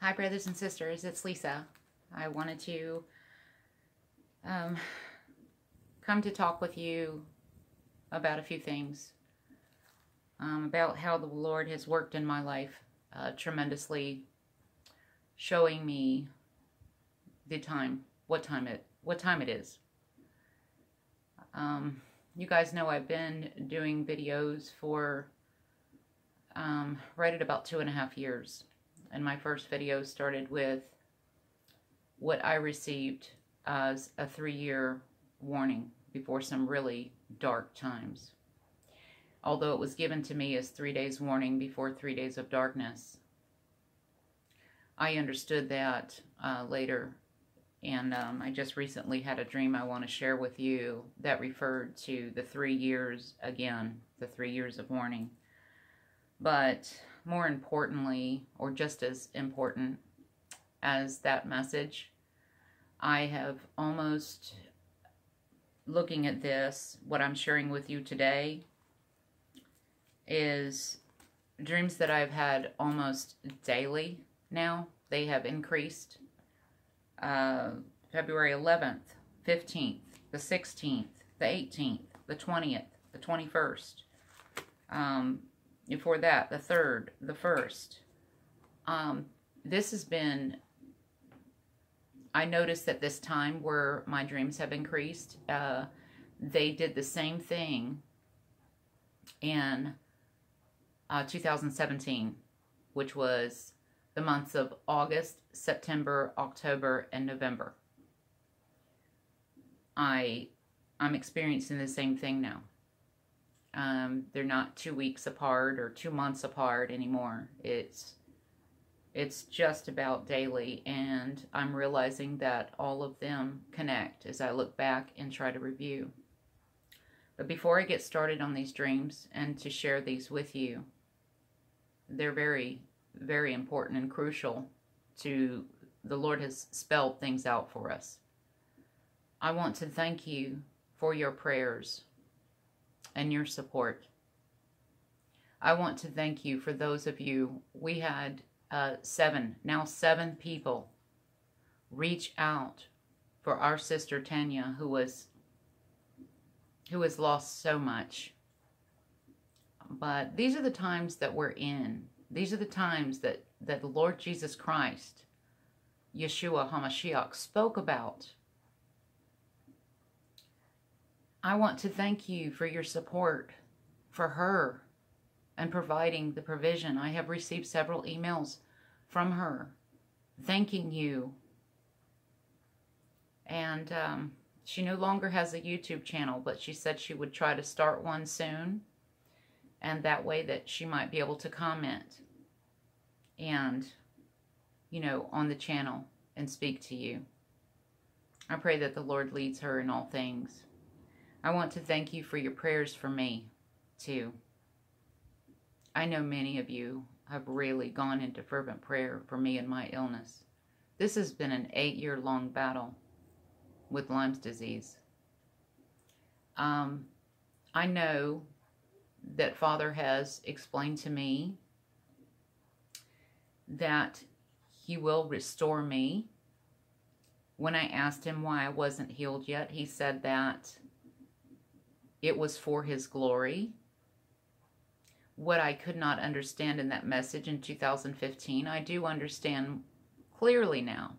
Hi, brothers and sisters. It's Lisa. I wanted to um, come to talk with you about a few things. Um, about how the Lord has worked in my life uh, tremendously, showing me the time, what time it, what time it is. Um, you guys know I've been doing videos for um, right at about two and a half years and my first video started with what I received as a three-year warning before some really dark times. Although it was given to me as three days warning before three days of darkness. I understood that uh, later and um, I just recently had a dream I want to share with you that referred to the three years again, the three years of warning. But more importantly, or just as important as that message, I have almost, looking at this, what I'm sharing with you today is dreams that I've had almost daily now. They have increased. Uh, February 11th, 15th, the 16th, the 18th, the 20th, the 21st. Um, before that, the third, the first. Um, this has been, I noticed that this time where my dreams have increased, uh, they did the same thing in uh, 2017, which was the months of August, September, October, and November. I, I'm experiencing the same thing now. Um, they're not two weeks apart or two months apart anymore. It's it's just about daily, and I'm realizing that all of them connect as I look back and try to review. But before I get started on these dreams and to share these with you, they're very, very important and crucial to the Lord has spelled things out for us. I want to thank you for your prayers and your support. I want to thank you for those of you. We had uh, seven, now seven people reach out for our sister Tanya, who was who has lost so much. But these are the times that we're in. These are the times that, that the Lord Jesus Christ, Yeshua HaMashiach, spoke about I want to thank you for your support for her and providing the provision. I have received several emails from her thanking you. And um, she no longer has a YouTube channel, but she said she would try to start one soon. And that way that she might be able to comment and, you know, on the channel and speak to you. I pray that the Lord leads her in all things. I want to thank you for your prayers for me, too. I know many of you have really gone into fervent prayer for me and my illness. This has been an eight-year-long battle with Lyme's disease. Um, I know that Father has explained to me that he will restore me. When I asked him why I wasn't healed yet, he said that it was for his glory. What I could not understand in that message in 2015, I do understand clearly now.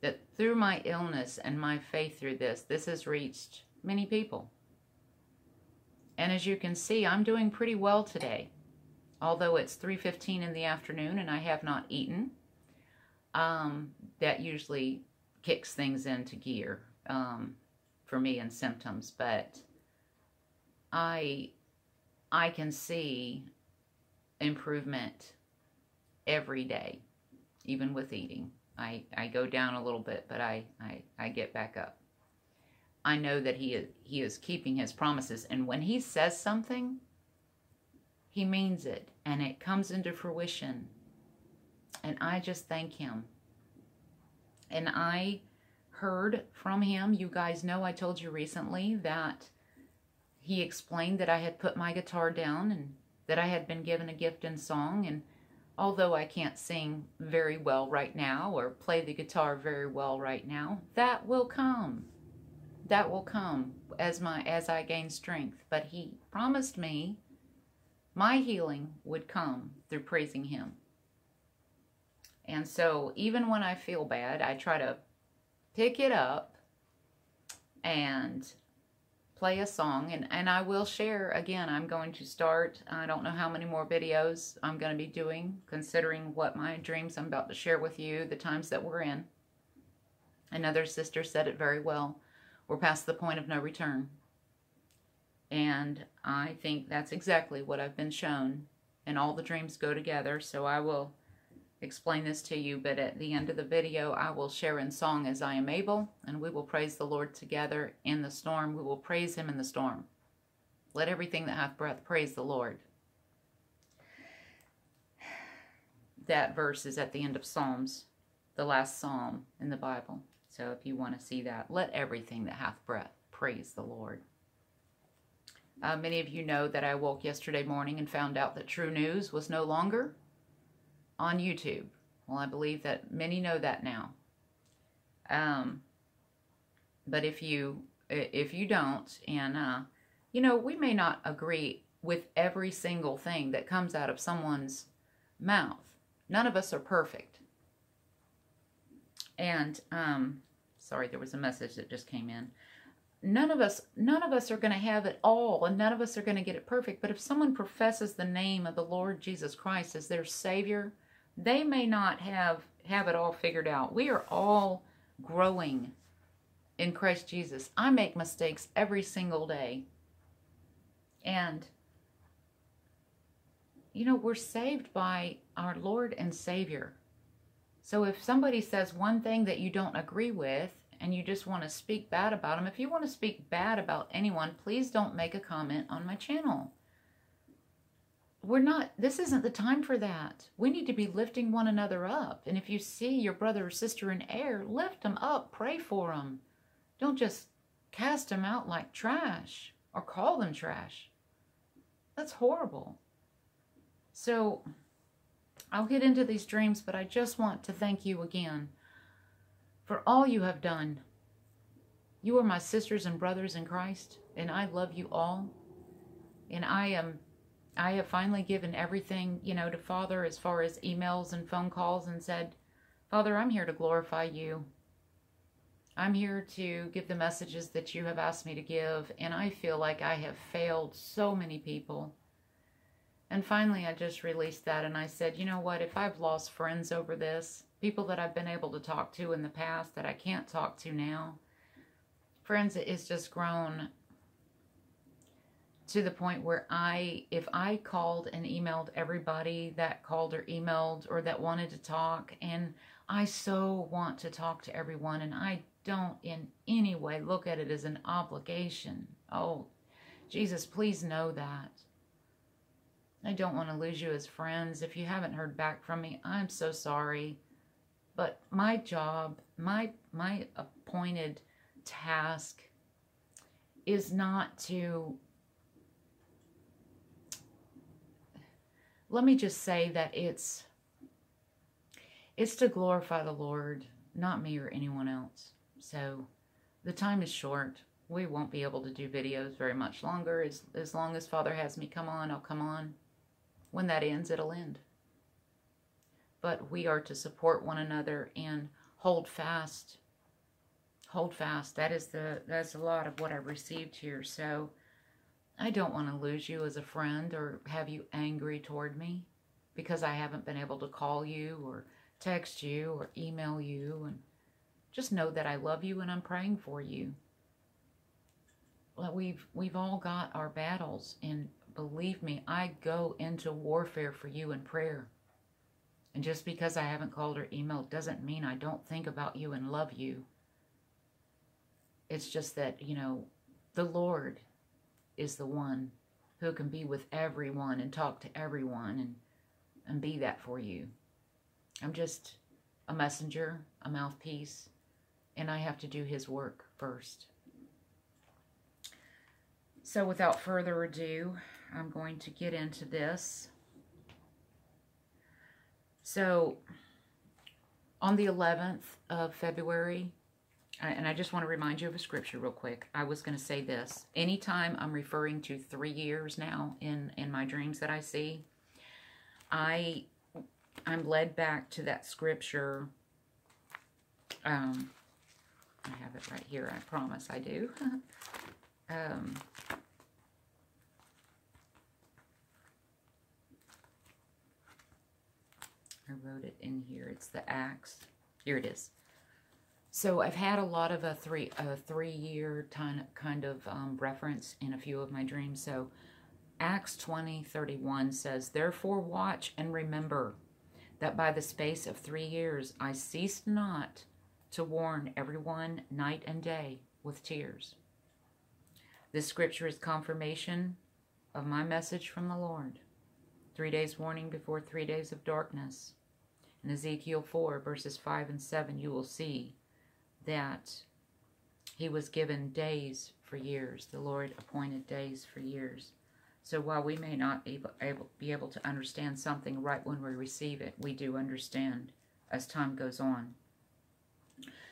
That through my illness and my faith through this, this has reached many people. And as you can see, I'm doing pretty well today. Although it's 3.15 in the afternoon and I have not eaten, um, that usually kicks things into gear um, for me and symptoms. But I I can see improvement every day, even with eating. I, I go down a little bit, but I, I, I get back up. I know that he is, he is keeping his promises. And when he says something, he means it. And it comes into fruition. And I just thank him. And I heard from him. You guys know I told you recently that he explained that I had put my guitar down and that I had been given a gift in song and although I can't sing very well right now or play the guitar very well right now, that will come. That will come as my as I gain strength. But he promised me my healing would come through praising him. And so even when I feel bad, I try to pick it up and play a song and, and I will share again I'm going to start I don't know how many more videos I'm going to be doing considering what my dreams I'm about to share with you the times that we're in. Another sister said it very well we're past the point of no return. And I think that's exactly what I've been shown and all the dreams go together so I will explain this to you, but at the end of the video, I will share in song as I am able, and we will praise the Lord together in the storm. We will praise him in the storm. Let everything that hath breath praise the Lord. That verse is at the end of Psalms, the last psalm in the Bible. So if you want to see that, let everything that hath breath praise the Lord. Uh, many of you know that I woke yesterday morning and found out that TruNews was no longer on YouTube. Well, I believe that many know that now. Um, but if you if you don't, and uh, you know, we may not agree with every single thing that comes out of someone's mouth. None of us are perfect. And um, sorry, there was a message that just came in. None of us, none of us are going to have it all, and none of us are going to get it perfect. But if someone professes the name of the Lord Jesus Christ as their Savior, they may not have have it all figured out. We are all growing in Christ Jesus. I make mistakes every single day. And you know, we're saved by our Lord and Savior. So if somebody says one thing that you don't agree with and you just want to speak bad about them, if you want to speak bad about anyone, please don't make a comment on my channel we're not this isn't the time for that. We need to be lifting one another up. And if you see your brother or sister in air lift them up pray for them don't just cast them out like trash or call them trash. That's horrible. So i'll get into these dreams but i just want to thank you again for all you have done. You are my sisters and brothers in christ and i love you all. And i am I have finally given everything, you know, to Father as far as emails and phone calls and said, Father, I'm here to glorify you. I'm here to give the messages that you have asked me to give, and I feel like I have failed so many people. And finally, I just released that and I said, you know what, if I've lost friends over this, people that I've been able to talk to in the past that I can't talk to now, friends, it's just grown to the point where I, if I called and emailed everybody that called or emailed or that wanted to talk, and I so want to talk to everyone, and I don't in any way look at it as an obligation. Oh, Jesus, please know that. I don't want to lose you as friends. If you haven't heard back from me, I'm so sorry. But my job, my my appointed task is not to let me just say that it's it's to glorify the Lord, not me or anyone else. So the time is short. We won't be able to do videos very much longer. As, as long as Father has me come on, I'll come on. When that ends, it'll end. But we are to support one another and hold fast. Hold fast. That is the that's a lot of what I've received here. So I don't want to lose you as a friend or have you angry toward me because I haven't been able to call you or text you or email you. And just know that I love you and I'm praying for you. Well, we've we've all got our battles, and believe me, I go into warfare for you in prayer. And just because I haven't called or emailed doesn't mean I don't think about you and love you. It's just that, you know, the Lord is the one who can be with everyone and talk to everyone and, and be that for you. I'm just a messenger, a mouthpiece, and I have to do his work first. So without further ado, I'm going to get into this. So, on the 11th of February, and I just want to remind you of a scripture real quick. I was going to say this. Anytime I'm referring to three years now in, in my dreams that I see, I, I'm led back to that scripture. Um, I have it right here. I promise I do. um, I wrote it in here. It's the Acts. Here it is. So I've had a lot of a three a three year of, kind of um, reference in a few of my dreams. So Acts twenty thirty one says, Therefore watch and remember that by the space of three years I ceased not to warn everyone night and day with tears. This scripture is confirmation of my message from the Lord. Three days warning before three days of darkness. In Ezekiel 4, verses 5 and 7, you will see that he was given days for years. The Lord appointed days for years. So while we may not able, able, be able to understand something right when we receive it, we do understand as time goes on.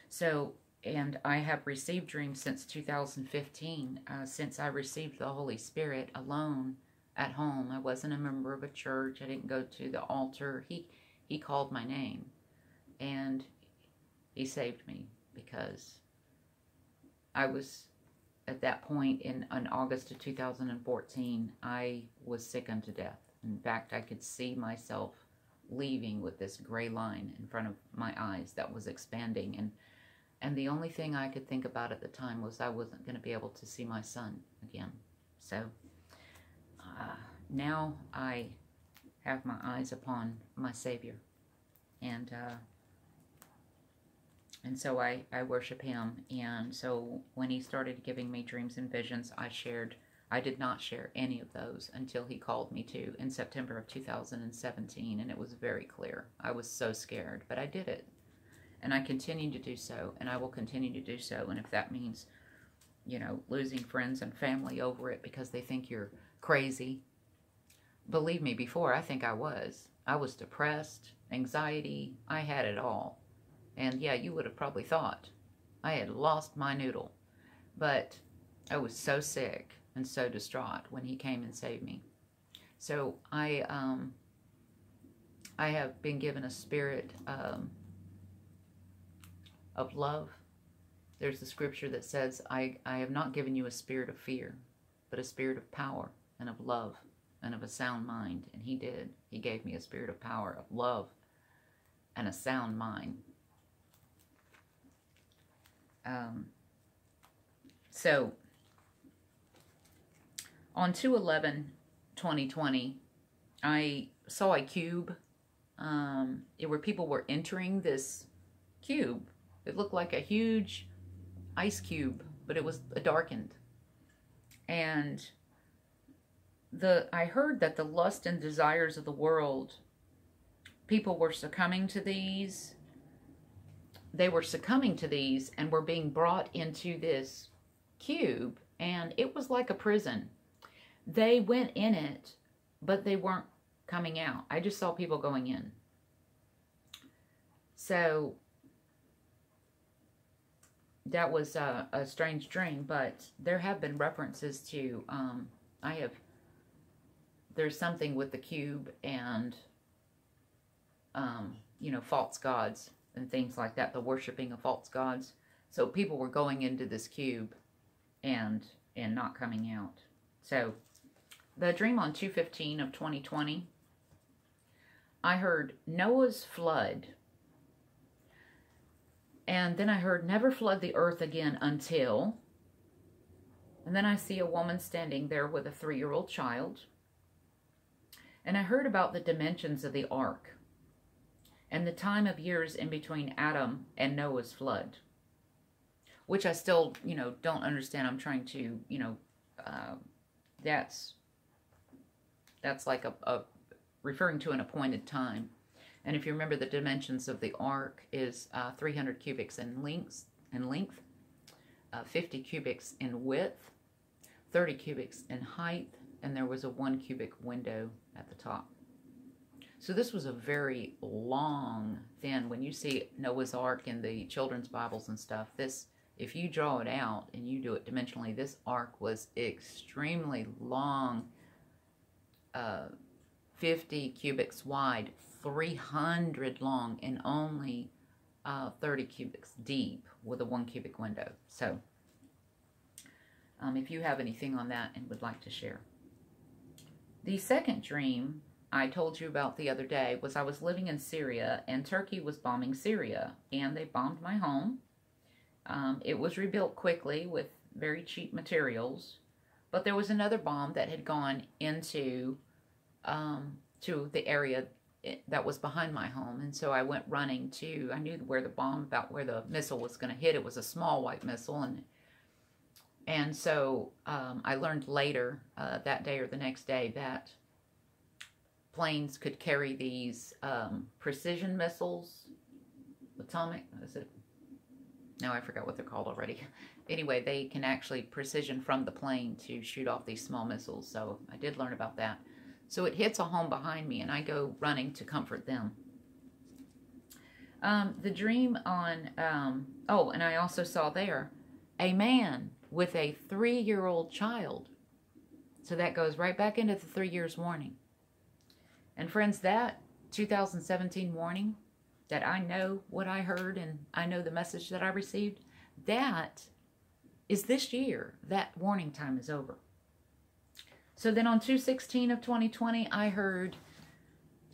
So, and I have received dreams since 2015, uh, since I received the Holy Spirit alone at home. I wasn't a member of a church. I didn't go to the altar. He, he called my name and he saved me because I was at that point in, in August of 2014, I was sick unto death. In fact, I could see myself leaving with this gray line in front of my eyes that was expanding. And, and the only thing I could think about at the time was I wasn't going to be able to see my son again. So uh, now I have my eyes upon my Savior. And uh, and so I, I worship him. And so when he started giving me dreams and visions, I shared, I did not share any of those until he called me to in September of 2017. And it was very clear. I was so scared, but I did it. And I continue to do so, and I will continue to do so. And if that means, you know, losing friends and family over it because they think you're crazy, believe me, before I think I was. I was depressed, anxiety, I had it all and yeah, you would have probably thought I had lost my noodle. But I was so sick and so distraught when he came and saved me. So I, um, I have been given a spirit um, of love. There's the scripture that says, I, I have not given you a spirit of fear, but a spirit of power and of love and of a sound mind. And he did. He gave me a spirit of power, of love, and a sound mind. Um, so on 211 2020, I saw a cube um, where people were entering this cube. It looked like a huge ice cube, but it was darkened. And the I heard that the lust and desires of the world, people were succumbing to these they were succumbing to these and were being brought into this cube and it was like a prison. They went in it, but they weren't coming out. I just saw people going in. So that was a, a strange dream, but there have been references to, um, I have, there's something with the cube and, um, you know, false gods and things like that, the worshiping of false gods. So people were going into this cube and and not coming out. So the dream on 215 of 2020, I heard Noah's flood. And then I heard never flood the earth again until. And then I see a woman standing there with a three-year-old child. And I heard about the dimensions of the ark and the time of years in between Adam and Noah's flood, which I still, you know, don't understand. I'm trying to, you know, uh, that's that's like a, a referring to an appointed time. And if you remember, the dimensions of the ark is uh, 300 cubics in length, in length, uh, 50 cubics in width, 30 cubics in height, and there was a one cubic window at the top. So this was a very long, thin. When you see Noah's Ark in the children's Bibles and stuff, this, if you draw it out and you do it dimensionally, this ark was extremely long, uh, 50 cubics wide, 300 long, and only uh, 30 cubics deep with a one cubic window. So, um, if you have anything on that and would like to share. The second dream I told you about the other day was I was living in Syria and Turkey was bombing Syria and they bombed my home. Um, it was rebuilt quickly with very cheap materials, but there was another bomb that had gone into um, to the area that was behind my home. And so I went running to, I knew where the bomb, about where the missile was going to hit. It was a small white missile. And and so um, I learned later uh, that day or the next day that planes could carry these um, precision missiles, atomic, is it? No, I forgot what they're called already. Anyway, they can actually precision from the plane to shoot off these small missiles. So I did learn about that. So it hits a home behind me, and I go running to comfort them. Um, the dream on, um, oh, and I also saw there a man with a three year old child. So that goes right back into the three years warning. And friends, that 2017 warning that I know what I heard and I know the message that I received, that is this year. That warning time is over. So then on 216 of 2020, I heard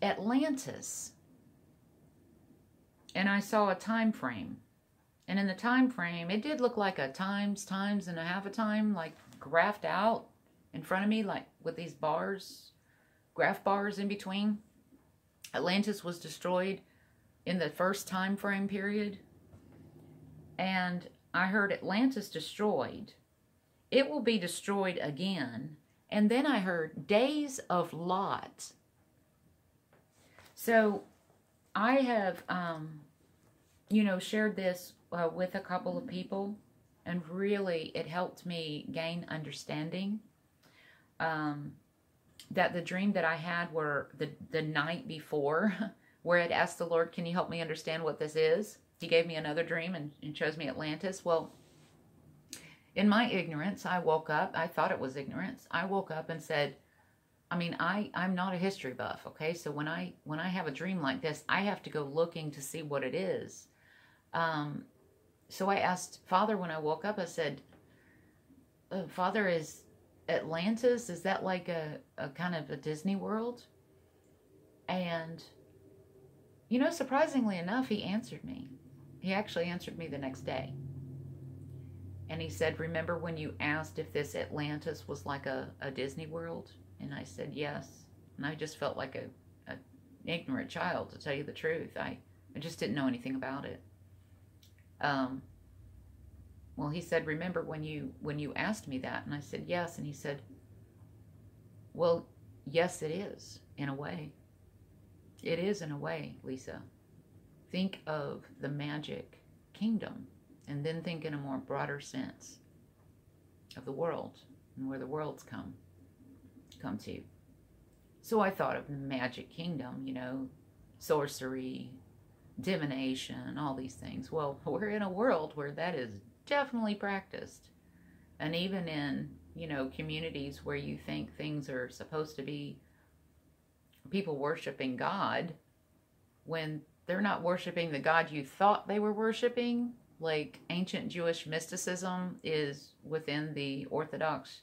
Atlantis. And I saw a time frame. And in the time frame, it did look like a times, times, and a half a time, like graphed out in front of me, like with these bars, graph bars in between. Atlantis was destroyed in the first time frame period. And I heard Atlantis destroyed. It will be destroyed again and then I heard days of Lot. So I have, um, you know, shared this uh, with a couple of people, and really it helped me gain understanding. Um, that the dream that I had were the, the night before, where I'd asked the Lord, Can you help me understand what this is? He gave me another dream and, and shows me Atlantis. Well, in my ignorance, I woke up, I thought it was ignorance. I woke up and said, I mean, I, I'm not a history buff, okay? So when I when I have a dream like this, I have to go looking to see what it is. Um, so I asked Father when I woke up, I said, uh, Father, is Atlantis, is that like a, a kind of a Disney world? And, you know, surprisingly enough, he answered me. He actually answered me the next day. And he said, Remember when you asked if this Atlantis was like a, a Disney World? And I said, Yes. And I just felt like a, a ignorant child, to tell you the truth. I, I just didn't know anything about it. Um, well, he said, Remember when you when you asked me that? And I said, Yes. And he said, Well, yes, it is, in a way. It is in a way, Lisa. Think of the magic kingdom and then think in a more broader sense of the world and where the worlds come come to. So I thought of the magic kingdom, you know, sorcery, divination, all these things. Well, we're in a world where that is definitely practiced. And even in, you know, communities where you think things are supposed to be people worshiping God, when they're not worshiping the God you thought they were worshiping, like ancient Jewish mysticism is within the Orthodox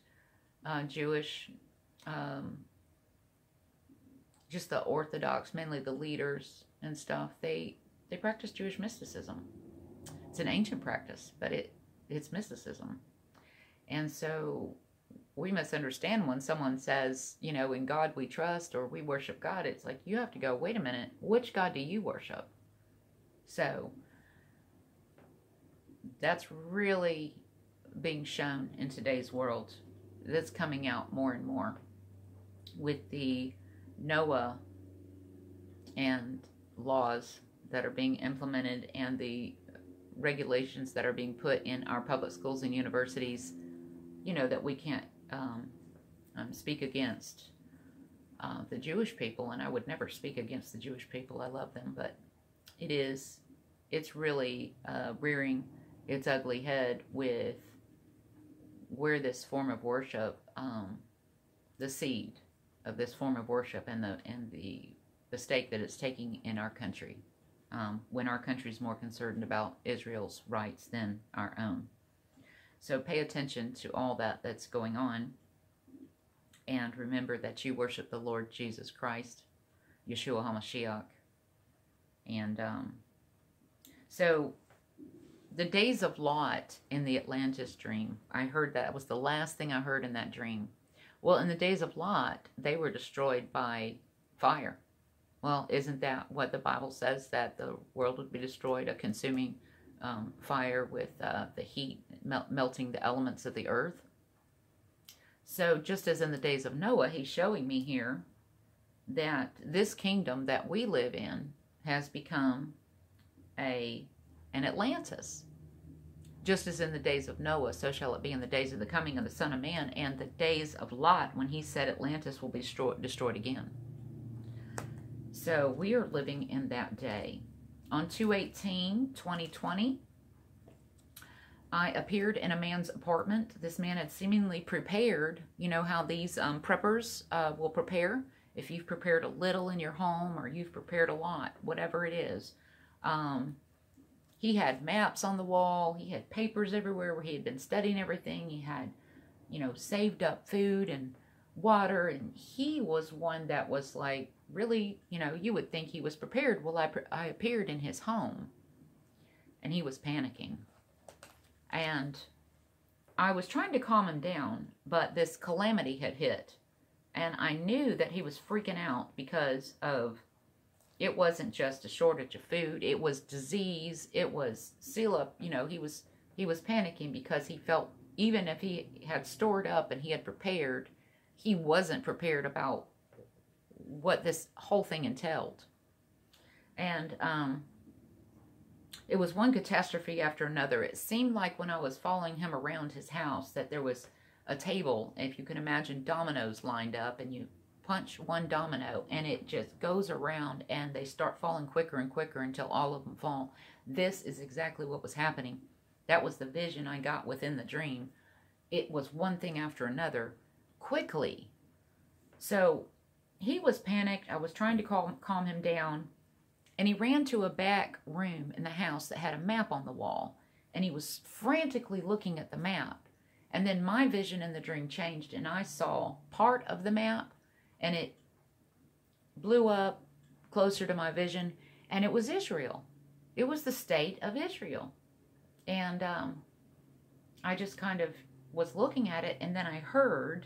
uh, Jewish, um, just the Orthodox, mainly the leaders and stuff. They they practice Jewish mysticism. It's an ancient practice, but it it's mysticism, and so we misunderstand when someone says, you know, in God we trust or we worship God. It's like you have to go. Wait a minute, which God do you worship? So that's really being shown in today's world. That's coming out more and more with the Noah and laws that are being implemented and the regulations that are being put in our public schools and universities, you know, that we can't um, um, speak against. uh, the Jewish people, and I would never speak against the Jewish people. I love them, but it is, it's really uh, rearing its ugly head with where this form of worship, um, the seed of this form of worship, and the and the the stake that it's taking in our country, um, when our country is more concerned about Israel's rights than our own. So pay attention to all that that's going on and remember that you worship the Lord Jesus Christ, Yeshua HaMashiach. And um, so the days of Lot in the Atlantis dream, I heard that was the last thing I heard in that dream. Well, in the days of Lot, they were destroyed by fire. Well, isn't that what the Bible says that the world would be destroyed, a consuming um, fire with uh, the heat mel melting the elements of the earth? So, just as in the days of Noah, he's showing me here that this kingdom that we live in has become a an Atlantis. Just as in the days of Noah, so shall it be in the days of the coming of the Son of Man and the days of Lot when he said Atlantis will be destroyed, destroyed again. So we are living in that day. On 218 2020, I appeared in a man's apartment. This man had seemingly prepared, you know how these um, preppers uh, will prepare? If you've prepared a little in your home or you've prepared a lot, whatever it is. Um, he had maps on the wall. He had papers everywhere where he had been studying everything. He had, you know, saved up food and water. And he was one that was like, really, you know, you would think he was prepared. Well, I, I appeared in his home and he was panicking. And I was trying to calm him down, but this calamity had hit. And I knew that he was freaking out because of it wasn't just a shortage of food, it was disease, it was seal up, you know, he was he was panicking because he felt even if he had stored up and he had prepared, he wasn't prepared about what this whole thing entailed. And um it was one catastrophe after another. It seemed like when I was following him around his house that there was a table, if you can imagine dominoes lined up, and you punch one domino and it just goes around and they start falling quicker and quicker until all of them fall. This is exactly what was happening. That was the vision I got within the dream. It was one thing after another quickly. So he was panicked. I was trying to calm, calm him down and he ran to a back room in the house that had a map on the wall, and he was frantically looking at the map. And then my vision in the dream changed, and I saw part of the map, and it blew up closer to my vision, and it was Israel. It was the state of Israel. And um, I just kind of was looking at it, and then I heard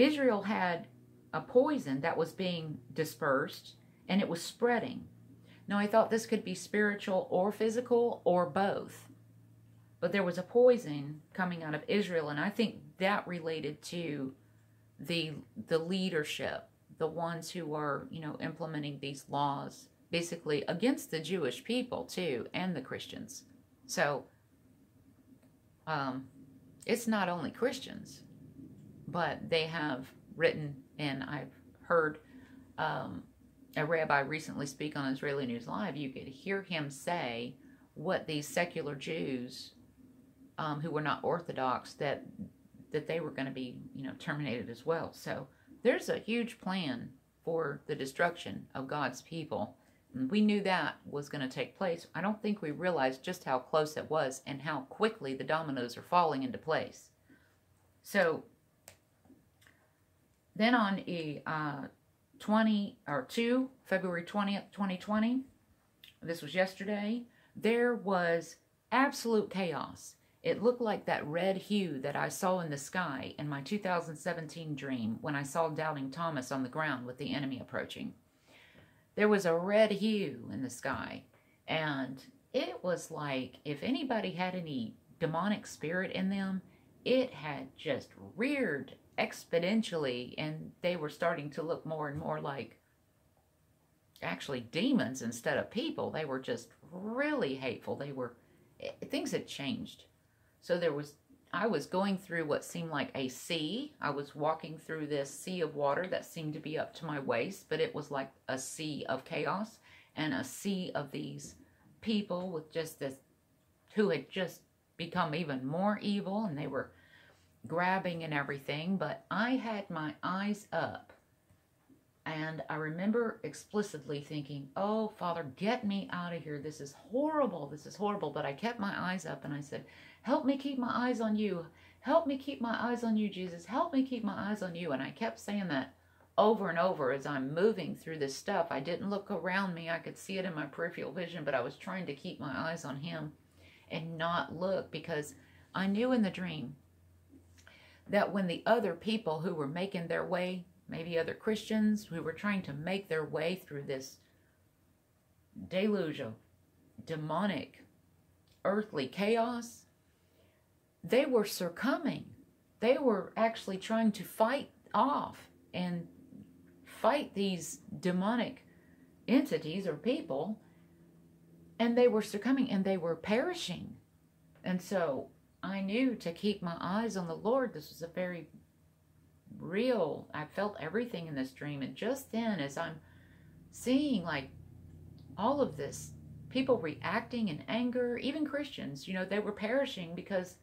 Israel had a poison that was being dispersed and it was spreading. Now, I thought this could be spiritual or physical or both. But there was a poison coming out of Israel, and I think that related to the the leadership, the ones who are, you know, implementing these laws basically against the Jewish people too and the Christians. So um, it's not only Christians, but they have written, and I've heard um, a rabbi recently speak on Israeli News Live, you could hear him say what these secular Jews um, who were not Orthodox that that they were going to be, you know, terminated as well. So there's a huge plan for the destruction of God's people. And we knew that was going to take place. I don't think we realized just how close it was and how quickly the dominoes are falling into place. So then on a uh, 20 or 2, February 20th, 2020, this was yesterday, there was absolute chaos. It looked like that red hue that I saw in the sky in my 2017 dream when I saw Doubting Thomas on the ground with the enemy approaching. There was a red hue in the sky, and it was like if anybody had any demonic spirit in them, it had just reared exponentially and they were starting to look more and more like actually demons instead of people. They were just really hateful. They were, eh, things had changed. So there was I was going through what seemed like a sea. I was walking through this sea of water that seemed to be up to my waist, but it was like a sea of chaos and a sea of these people with just this who had just become even more evil and they were grabbing and everything. But I had my eyes up and I remember explicitly thinking, oh, Father, get me out of here. This is horrible. This is horrible. But I kept my eyes up and I said, help me keep my eyes on you. Help me keep my eyes on you, Jesus. Help me keep my eyes on you. And I kept saying that over and over as I'm moving through this stuff. I didn't look around me. I could see it in my peripheral vision, but I was trying to keep my eyes on him and not look because I knew in the dream that when the other people who were making their way maybe other Christians who were trying to make their way through this deluge of demonic, earthly chaos, they were succumbing. They were actually trying to fight off and fight these demonic entities or people, and they were succumbing and they were perishing. And so I knew to keep my eyes on the Lord, this was a very real. I felt everything in this dream. And just then, as I'm seeing like all of this, people reacting in anger, even Christians, you know, they were perishing because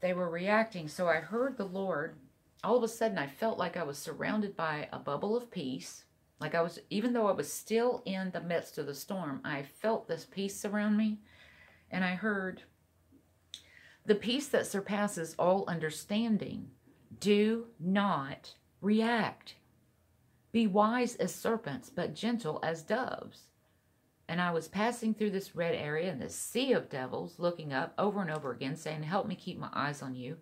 they were reacting. So I heard the Lord. All of a sudden, I felt like I was surrounded by a bubble of peace. Like I was, even though I was still in the midst of the storm, I felt this peace around me. And I heard, the peace that surpasses all understanding do not react. Be wise as serpents, but gentle as doves. And I was passing through this red area in this sea of devils, looking up over and over again, saying, Help me keep my eyes on you.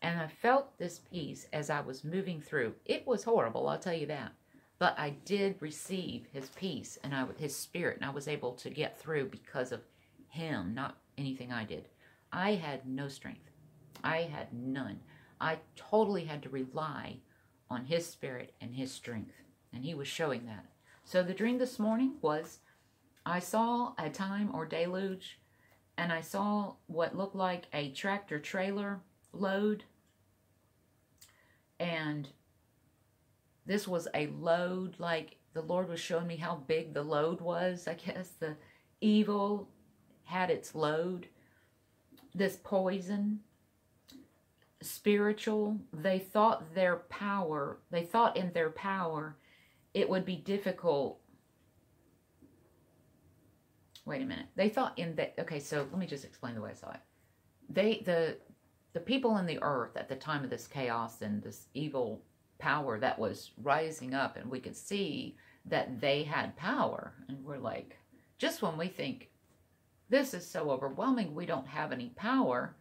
And I felt this peace as I was moving through. It was horrible, I'll tell you that. But I did receive his peace and I, his spirit, and I was able to get through because of him, not anything I did. I had no strength. I had none. I totally had to rely on his spirit and his strength. And he was showing that. So the dream this morning was I saw a time or deluge and I saw what looked like a tractor trailer load. And this was a load, like the Lord was showing me how big the load was. I guess the evil had its load. This poison spiritual. They thought their power, they thought in their power, it would be difficult. Wait a minute. They thought in that, okay, so let me just explain the way I saw it. They, the, the people in the earth at the time of this chaos and this evil power that was rising up, and we could see that they had power. And we're like, just when we think this is so overwhelming, we don't have any power,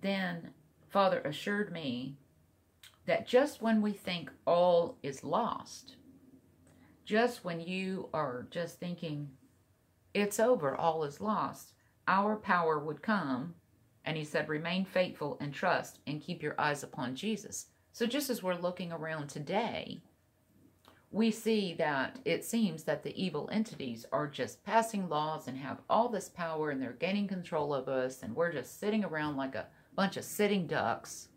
then Father assured me that just when we think all is lost, just when you are just thinking it's over, all is lost, our power would come. And he said, remain faithful and trust and keep your eyes upon Jesus. So just as we're looking around today, we see that it seems that the evil entities are just passing laws and have all this power and they're gaining control of us and we're just sitting around like a bunch of sitting ducks,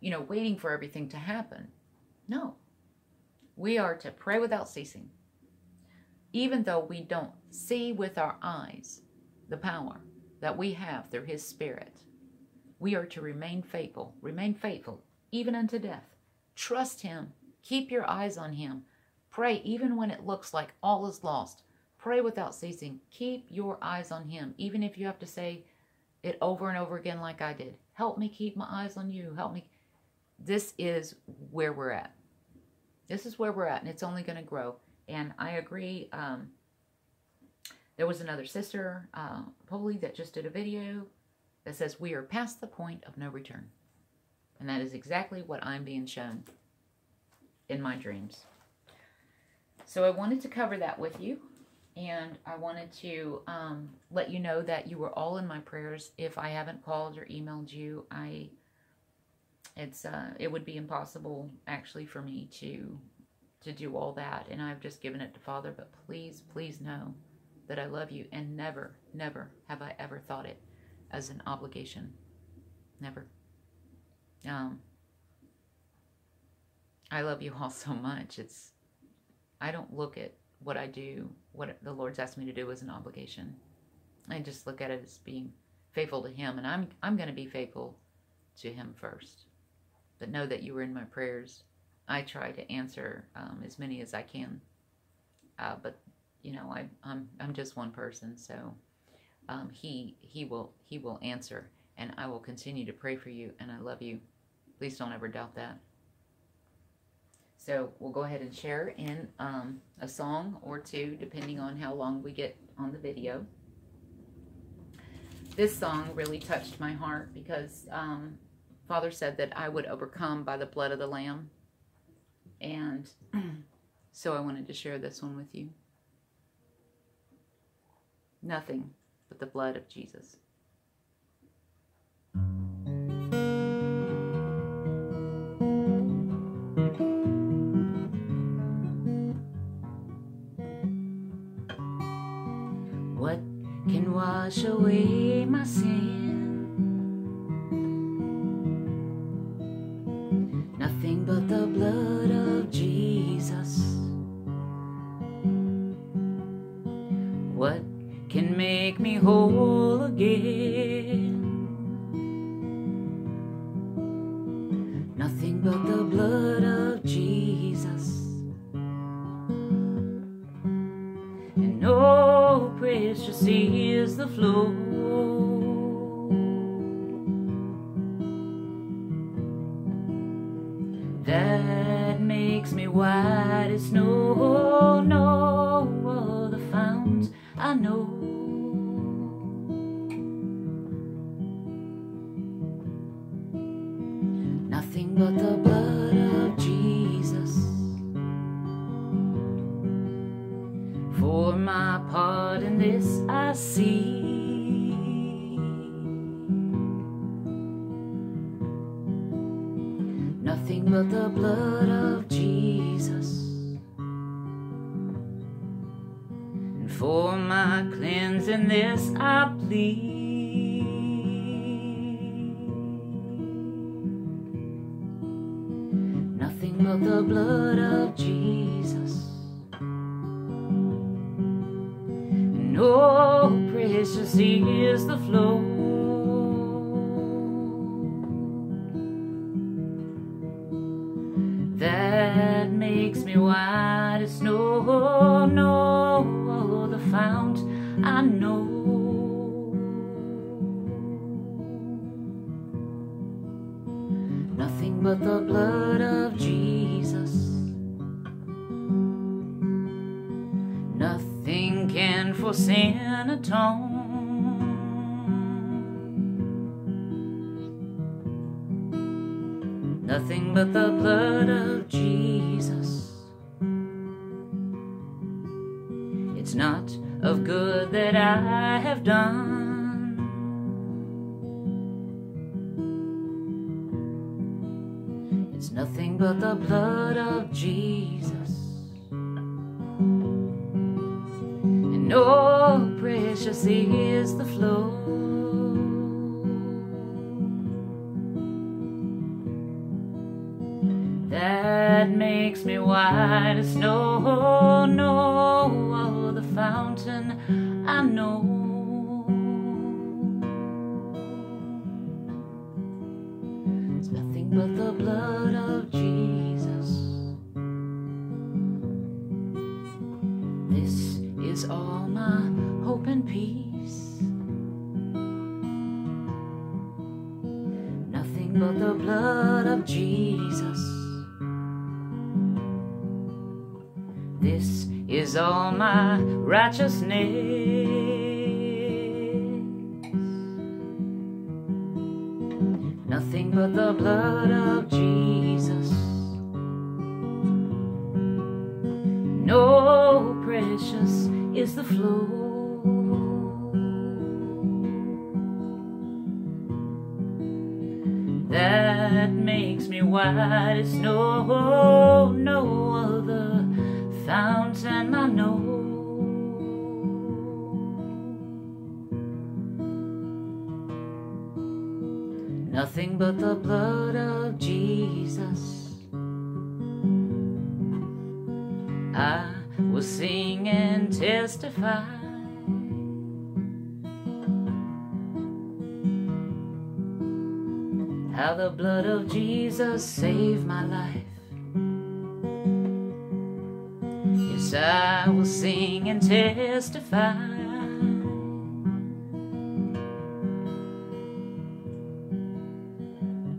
you know, waiting for everything to happen. No. We are to pray without ceasing. Even though we don't see with our eyes the power that we have through His Spirit, we are to remain faithful. Remain faithful even unto death. Trust Him. Keep your eyes on Him. Pray even when it looks like all is lost. Pray without ceasing. Keep your eyes on Him. Even if you have to say, it over and over again like I did. Help me keep my eyes on you. Help me. This is where we're at. This is where we're at, and it's only going to grow. And I agree. Um, there was another sister, uh, Polly, that just did a video that says we are past the point of no return. And that is exactly what I'm being shown in my dreams. So I wanted to cover that with you and I wanted to um, let you know that you were all in my prayers. If I haven't called or emailed you, I it's uh, it would be impossible actually for me to to do all that, and I've just given it to Father. But please, please know that I love you, and never, never have I ever thought it. as an obligation. Never. Um, I love you all so much. It's I don't look at what I do, what the Lord's asked me to do as an obligation. I just look at it as being faithful to Him, and I'm I'm going to be faithful to Him first. But know that you were in my prayers. I try to answer um, as many as I can, uh, but you know I, I'm I'm just one person, so um, He He will He will answer, and I will continue to pray for you, and I love you. Please don't ever doubt that. So we'll go ahead and share in um, a song or two, depending on how long we get on the video. This song really touched my heart because um, Father said that I would overcome by the blood of the Lamb. And so I wanted to share this one with you. Nothing but the blood of Jesus. Wash away my sin. Nothing but the blood of Jesus. I plead. Nothing but the blood of Jesus. And oh, precious is the flow. That makes me white as snow. Oh, no oh, other fount I know. But the blood of Jesus. Nothing can for sin atone. Nothing but the blood of Jesus. It's not of good that I have done. The blood of Jesus. And oh, precious is the flow. That makes me white as snow. No the fountain I know. It's nothing but the blood of Jesus. Blood of Jesus. This is all my righteousness. Nothing but the blood of Jesus. No precious is the flow. White as snow. No other fountain I know. Nothing but the blood of Jesus. I will sing and testify. How the blood of Jesus saved my life. Yes, I will sing and testify.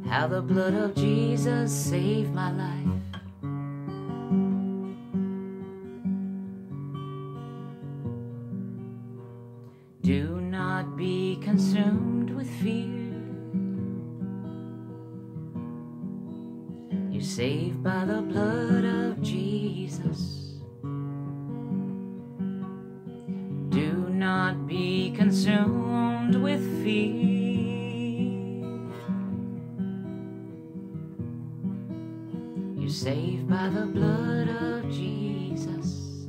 How the blood of Jesus saved my life. The blood of Jesus. Do not be consumed with fear. You're saved by the blood of Jesus.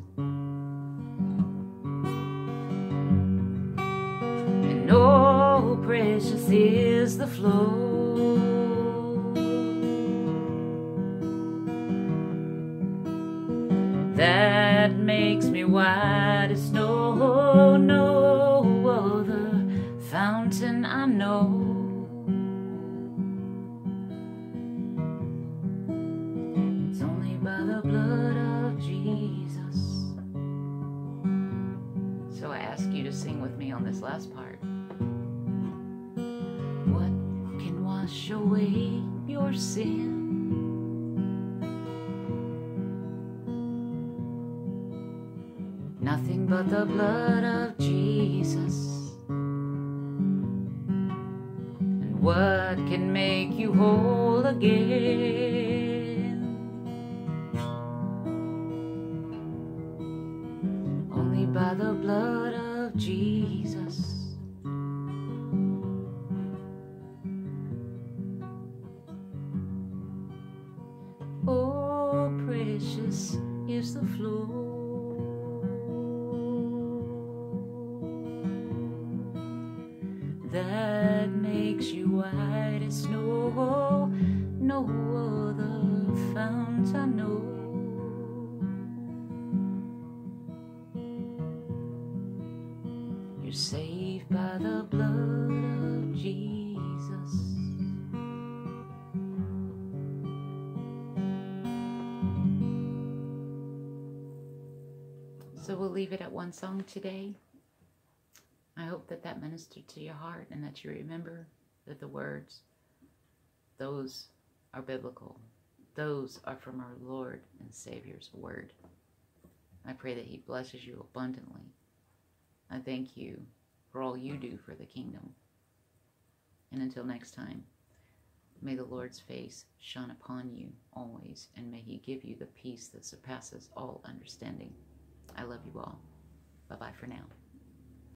And oh, precious is the flow. Makes is the flow. Song today. I hope that that ministered to your heart and that you remember that the words, those are biblical. Those are from our Lord and Savior's word. I pray that He blesses you abundantly. I thank you for all you do for the kingdom. And until next time, may the Lord's face shine upon you always, and may He give you the peace that surpasses all understanding. I love you all. Bye bye for now.